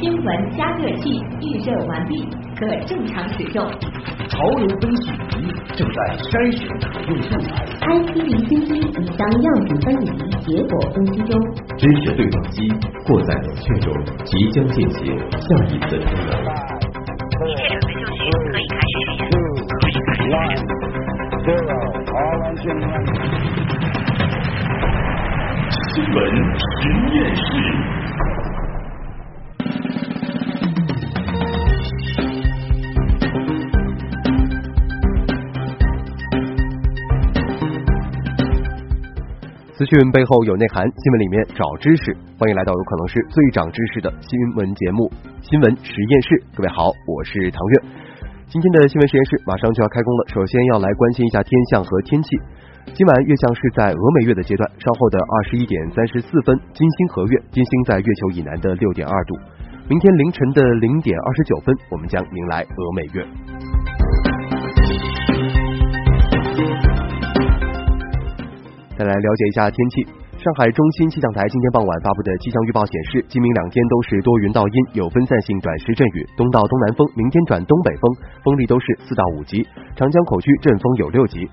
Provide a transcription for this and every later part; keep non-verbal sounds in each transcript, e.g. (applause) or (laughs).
新闻加热器预热完毕，可正常使用。潮流分析仪正在筛选可用素材。IC 离心机已将样品分离，结果分析中。知识对撞机过在冷却中，即将进行下一次通热。一切准备就绪，可以开始实验。可以开始实验。新闻实验室。讯背后有内涵，新闻里面找知识。欢迎来到有可能是最长知识的新闻节目《新闻实验室》。各位好，我是唐月。今天的新闻实验室马上就要开工了，首先要来关心一下天象和天气。今晚月相是在峨眉月的阶段，稍后的二十一点三十四分，金星合月，金星在月球以南的六点二度。明天凌晨的零点二十九分，我们将迎来峨眉月。再来了解一下天气。上海中心气象台今天傍晚发布的气象预报显示，今明两天都是多云到阴，有分散性短时阵雨，东到东南风，明天转东北风，风力都是四到五级，长江口区阵风有六级。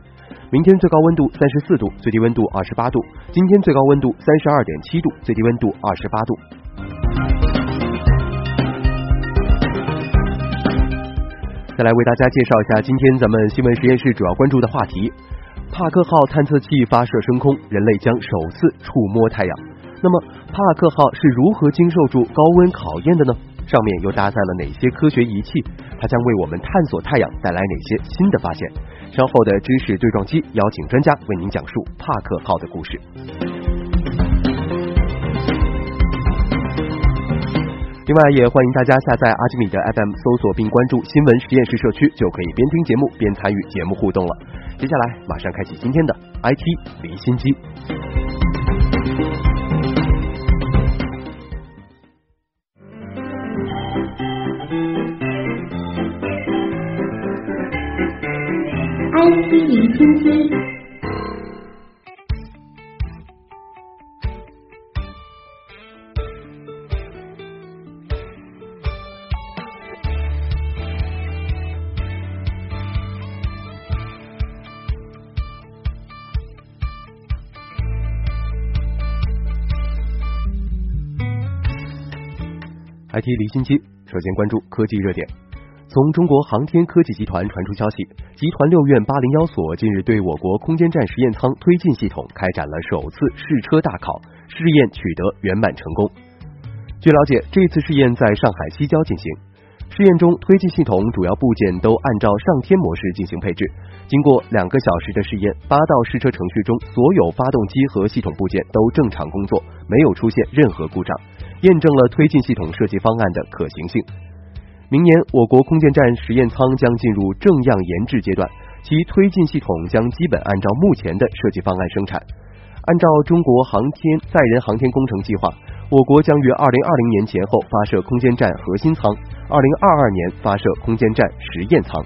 明天最高温度三十四度，最低温度二十八度。今天最高温度三十二点七度，最低温度二十八度。再来为大家介绍一下今天咱们新闻实验室主要关注的话题。帕克号探测器发射升空，人类将首次触摸太阳。那么，帕克号是如何经受住高温考验的呢？上面又搭载了哪些科学仪器？它将为我们探索太阳带来哪些新的发现？稍后的知识对撞机邀请专家为您讲述帕克号的故事。另外，也欢迎大家下载阿基米德 FM，搜索并关注新闻实验室社区，就可以边听节目边参与节目互动了。接下来，马上开启今天的 IT 离心机。IT 离心机。IT 离心机，首先关注科技热点。从中国航天科技集团传出消息，集团六院八零幺所近日对我国空间站实验舱推进系统开展了首次试车大考，试验取得圆满成功。据了解，这次试验在上海西郊进行。试验中，推进系统主要部件都按照上天模式进行配置。经过两个小时的试验，八道试车程序中，所有发动机和系统部件都正常工作，没有出现任何故障。验证了推进系统设计方案的可行性。明年，我国空间站实验舱将进入正样研制阶段，其推进系统将基本按照目前的设计方案生产。按照中国航天载人航天工程计划，我国将于二零二零年前后发射空间站核心舱，二零二二年发射空间站实验舱。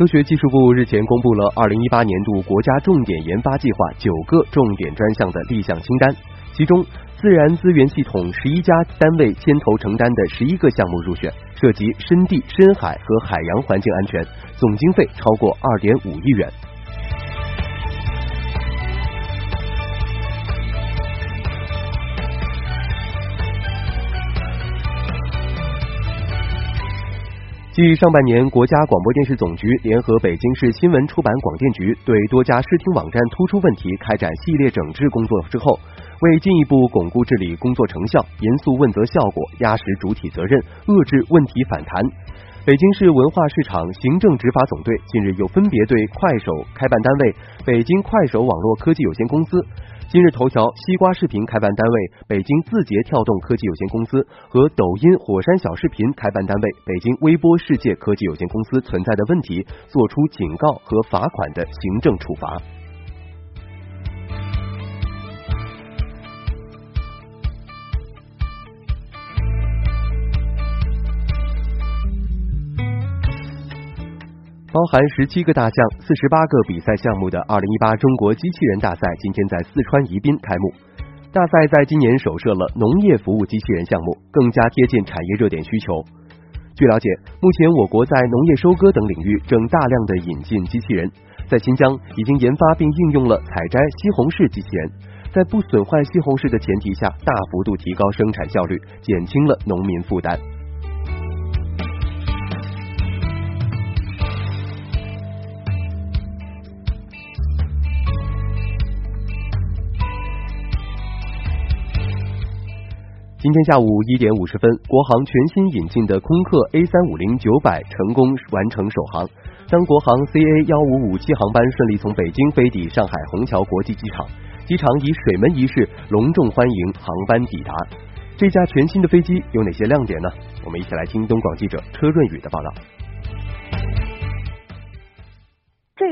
科学技术部日前公布了二零一八年度国家重点研发计划九个重点专项的立项清单，其中自然资源系统十一家单位牵头承担的十一个项目入选，涉及深地、深海和海洋环境安全，总经费超过二点五亿元。继上半年，国家广播电视总局联合北京市新闻出版广电局对多家视听网站突出问题开展系列整治工作之后，为进一步巩固治理工作成效、严肃问责效果、压实主体责任、遏制问题反弹，北京市文化市场行政执法总队近日又分别对快手开办单位北京快手网络科技有限公司。今日头条、西瓜视频开办单位北京字节跳动科技有限公司和抖音、火山小视频开办单位北京微波世界科技有限公司存在的问题，作出警告和罚款的行政处罚。包含十七个大项、四十八个比赛项目的二零一八中国机器人大赛今天在四川宜宾开幕。大赛在今年首设了农业服务机器人项目，更加贴近产业热点需求。据了解，目前我国在农业收割等领域正大量的引进机器人，在新疆已经研发并应用了采摘西红柿机器人，在不损坏西红柿的前提下，大幅度提高生产效率，减轻了农民负担。今天下午一点五十分，国航全新引进的空客 A 三五零九百成功完成首航。当国航 CA 幺五五七航班顺利从北京飞抵上海虹桥国际机场，机场以水门仪式隆重欢迎航班抵达。这架全新的飞机有哪些亮点呢？我们一起来听东广记者车润宇的报道。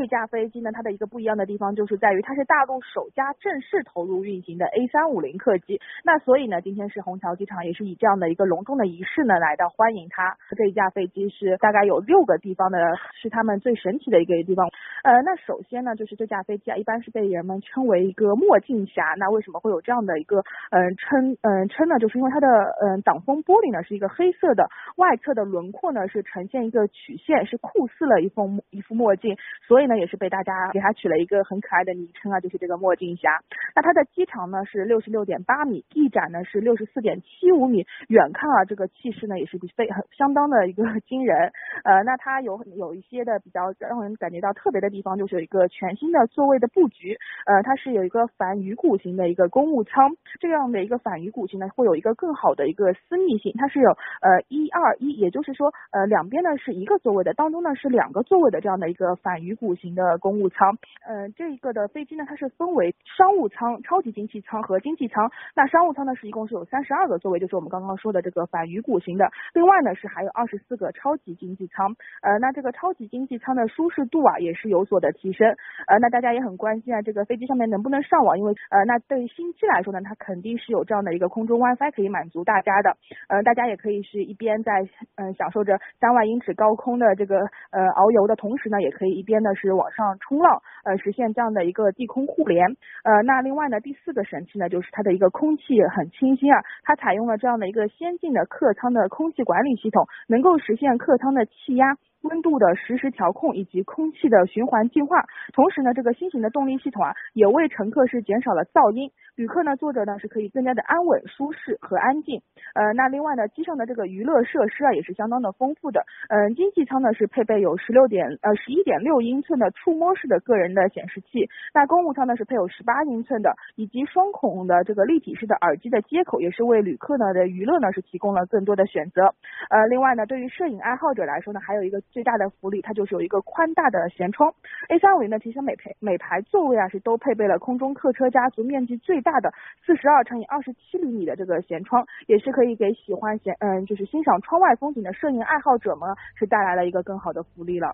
架飞机呢，它的一个不一样的地方就是在于它是大陆首架正式投入运行的 A 三五零客机。那所以呢，今天是虹桥机场也是以这样的一个隆重的仪式呢来到欢迎它。这一架飞机是大概有六个地方的，是他们最神奇的一个地方。呃，那首先呢，就是这架飞机啊，一般是被人们称为一个墨镜侠。那为什么会有这样的一个嗯称嗯称呢？就是因为它的嗯挡风玻璃呢是一个黑色的，外侧的轮廓呢是呈现一个曲线，是酷似了一副一副墨镜，所以呢，也是被大家给它取了一个很可爱的昵称啊，就是这个墨镜侠。那它的机长呢是六十六点八米，翼展呢是六十四点七五米，远看啊，这个气势呢也是比非很相当的一个 (laughs) 惊人。呃，那它有有一些的比较让人感觉到特别的地方，就是有一个全新的座位的布局。呃，它是有一个反鱼骨型的一个公务舱，这样的一个反鱼骨型呢，会有一个更好的一个私密性。它是有呃一二一，也就是说呃两边呢是一个座位的，当中呢是两个座位的这样的一个反鱼骨。型型的公务舱，嗯，这一个的飞机呢，它是分为商务舱、超级经济舱和经济舱。那商务舱呢是一共是有三十二个座位，就是我们刚刚说的这个反鱼骨型的。另外呢是还有二十四个超级经济舱，呃，那这个超级经济舱的舒适度啊也是有所的提升。呃，那大家也很关心啊，这个飞机上面能不能上网？因为呃，那对于新机来说呢，它肯定是有这样的一个空中 WiFi 可以满足大家的。呃，大家也可以是一边在嗯享受着三万英尺高空的这个呃遨游的同时呢，也可以一边呢。是往上冲浪，呃，实现这样的一个地空互联，呃，那另外呢，第四个神器呢，就是它的一个空气很清新啊，它采用了这样的一个先进的客舱的空气管理系统，能够实现客舱的气压。温度的实时调控以及空气的循环净化，同时呢，这个新型的动力系统啊，也为乘客是减少了噪音，旅客呢坐着呢是可以更加的安稳、舒适和安静。呃，那另外呢，机上的这个娱乐设施啊也是相当的丰富的。嗯，经济舱呢是配备有十六点呃十一点六英寸的触摸式的个人的显示器，那公务舱呢是配有十八英寸的以及双孔的这个立体式的耳机的接口，也是为旅客呢的娱乐呢是提供了更多的选择。呃，另外呢，对于摄影爱好者来说呢，还有一个。最大的福利，它就是有一个宽大的舷窗。A 三五零呢，其实每排每排座位啊是都配备了空中客车家族面积最大大的四十二乘以二十七厘米的这个舷窗，也是可以给喜欢舷嗯就是欣赏窗外风景的摄影爱好者们是带来了一个更好的福利了。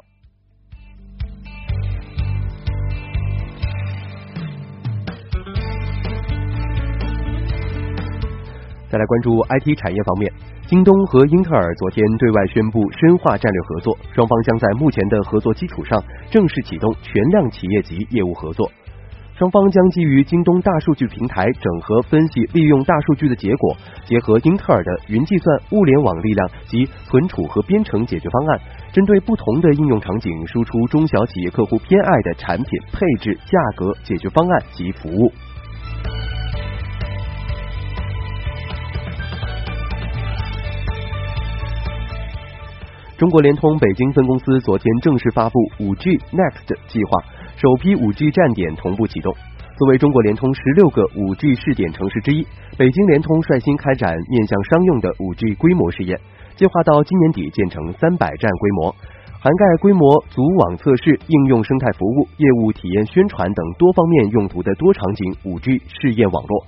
再来关注 IT 产业方面。京东和英特尔昨天对外宣布深化战略合作，双方将在目前的合作基础上正式启动全量企业级业务合作。双方将基于京东大数据平台整合分析利用大数据的结果，结合英特尔的云计算、物联网力量及存储和编程解决方案，针对不同的应用场景，输出中小企业客户偏爱的产品配置、价格、解决方案及服务。中国联通北京分公司昨天正式发布五 G Next 计划，首批五 G 站点同步启动。作为中国联通十六个五 G 试点城市之一，北京联通率先开展面向商用的五 G 规模试验，计划到今年底建成三百站规模，涵盖规模组网测试、应用生态服务、业务体验宣传等多方面用途的多场景五 G 试验网络。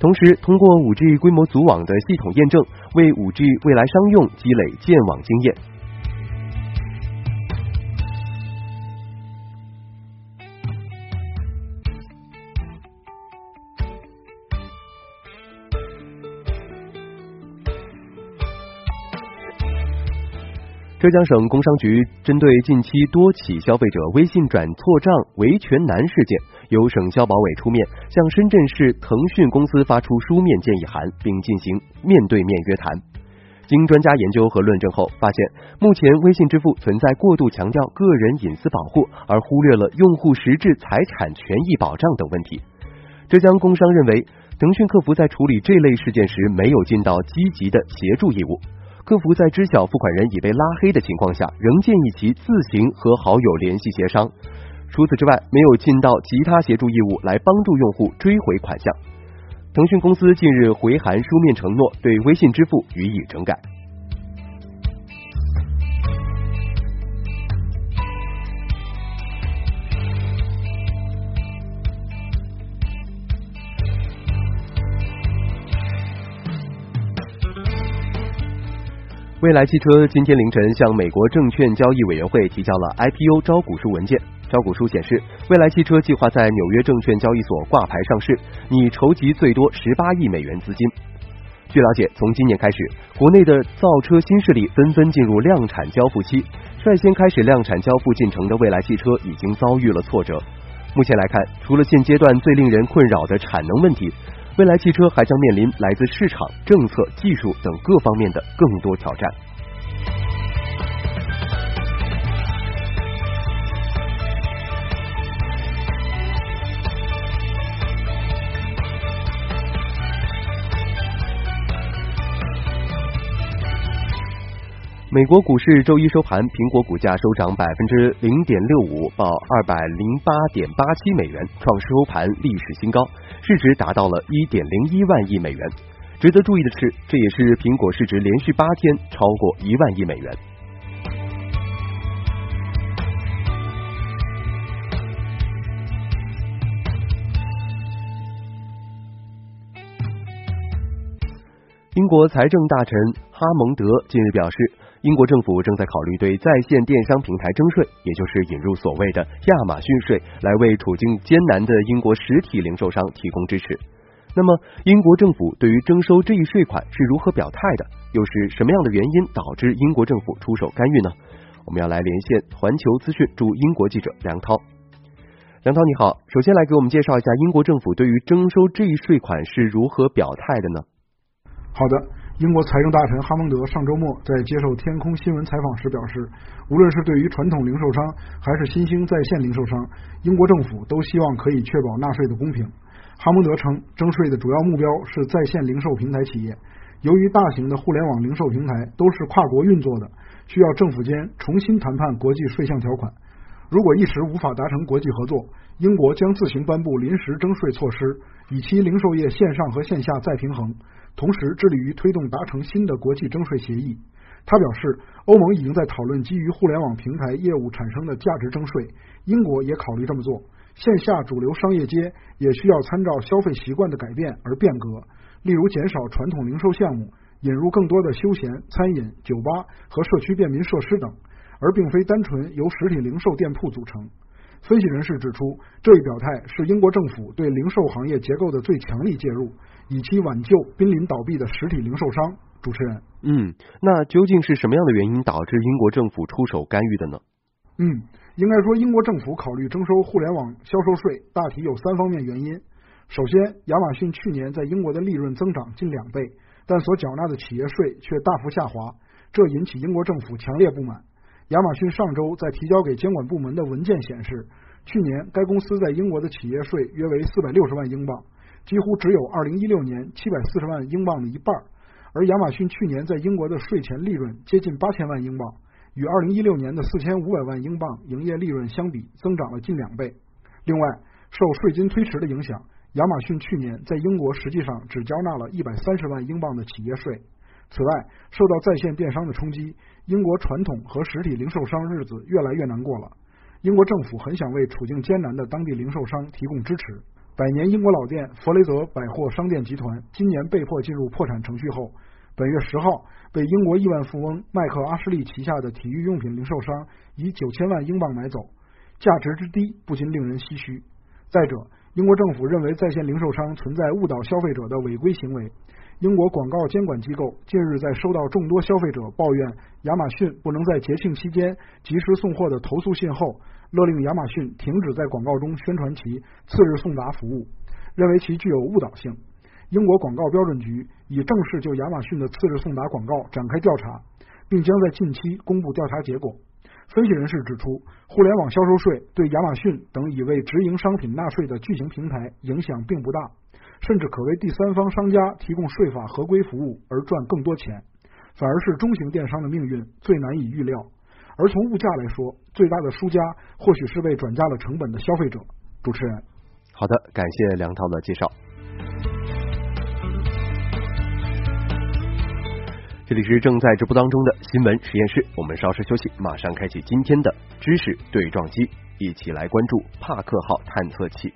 同时，通过五 G 规模组网的系统验证，为五 G 未来商用积累建网经验。浙江省工商局针对近期多起消费者微信转错账维权难事件，由省消保委出面向深圳市腾讯公司发出书面建议函，并进行面对面约谈。经专家研究和论证后，发现目前微信支付存在过度强调个人隐私保护，而忽略了用户实质财产权益保障等问题。浙江工商认为，腾讯客服在处理这类事件时没有尽到积极的协助义务。客服在知晓付款人已被拉黑的情况下，仍建议其自行和好友联系协商。除此之外，没有尽到其他协助义务来帮助用户追回款项。腾讯公司近日回函书面承诺对微信支付予以整改。蔚来汽车今天凌晨向美国证券交易委员会提交了 IPO 招股书文件。招股书显示，蔚来汽车计划在纽约证券交易所挂牌上市，拟筹集最多十八亿美元资金。据了解，从今年开始，国内的造车新势力纷纷进入量产交付期，率先开始量产交付进程的蔚来汽车已经遭遇了挫折。目前来看，除了现阶段最令人困扰的产能问题。未来汽车还将面临来自市场、政策、技术等各方面的更多挑战。美国股市周一收盘，苹果股价收涨百分之零点六五，报二百零八点八七美元，创收盘历史新高，市值达到了一点零一万亿美元。值得注意的是，这也是苹果市值连续八天超过一万亿美元。英国财政大臣哈蒙德近日表示。英国政府正在考虑对在线电商平台征税，也就是引入所谓的亚马逊税，来为处境艰难的英国实体零售商提供支持。那么，英国政府对于征收这一税款是如何表态的？又是什么样的原因导致英国政府出手干预呢？我们要来连线环球资讯驻英国记者梁涛。梁涛你好，首先来给我们介绍一下英国政府对于征收这一税款是如何表态的呢？好的。英国财政大臣哈蒙德上周末在接受天空新闻采访时表示，无论是对于传统零售商还是新兴在线零售商，英国政府都希望可以确保纳税的公平。哈蒙德称，征税的主要目标是在线零售平台企业。由于大型的互联网零售平台都是跨国运作的，需要政府间重新谈判国际税项条款。如果一时无法达成国际合作，英国将自行颁布临时征税措施，以期零售业线上和线下再平衡。同时致力于推动达成新的国际征税协议。他表示，欧盟已经在讨论基于互联网平台业务产生的价值征税，英国也考虑这么做。线下主流商业街也需要参照消费习惯的改变而变革，例如减少传统零售项目，引入更多的休闲、餐饮、酒吧和社区便民设施等，而并非单纯由实体零售店铺组成。分析人士指出，这一表态是英国政府对零售行业结构的最强力介入，以期挽救濒临倒闭的实体零售商。主持人，嗯，那究竟是什么样的原因导致英国政府出手干预的呢？嗯，应该说，英国政府考虑征收互联网销售税，大体有三方面原因。首先，亚马逊去年在英国的利润增长近两倍，但所缴纳的企业税却大幅下滑，这引起英国政府强烈不满。亚马逊上周在提交给监管部门的文件显示，去年该公司在英国的企业税约为四百六十万英镑，几乎只有二零一六年七百四十万英镑的一半。而亚马逊去年在英国的税前利润接近八千万英镑，与二零一六年的四千五百万英镑营业利润相比，增长了近两倍。另外，受税金推迟的影响，亚马逊去年在英国实际上只交纳了一百三十万英镑的企业税。此外，受到在线电商的冲击，英国传统和实体零售商日子越来越难过了。英国政府很想为处境艰难的当地零售商提供支持。百年英国老店弗雷泽百货商店集团今年被迫进入破产程序后，本月十号被英国亿万富翁麦克阿什利旗下的体育用品零售商以九千万英镑买走，价值之低不禁令人唏嘘。再者，英国政府认为在线零售商存在误导消费者的违规行为。英国广告监管机构近日在收到众多消费者抱怨亚马逊不能在节庆期间及时送货的投诉信后，勒令亚马逊停止在广告中宣传其次日送达服务，认为其具有误导性。英国广告标准局已正式就亚马逊的次日送达广告展开调查，并将在近期公布调查结果。分析人士指出，互联网销售税对亚马逊等已为直营商品纳税的巨型平台影响并不大。甚至可为第三方商家提供税法合规服务而赚更多钱，反而是中型电商的命运最难以预料。而从物价来说，最大的输家或许是被转嫁了成本的消费者。主持人，好的，感谢梁涛的介绍。这里是正在直播当中的新闻实验室，我们稍事休息，马上开启今天的知识对撞机，一起来关注帕克号探测器。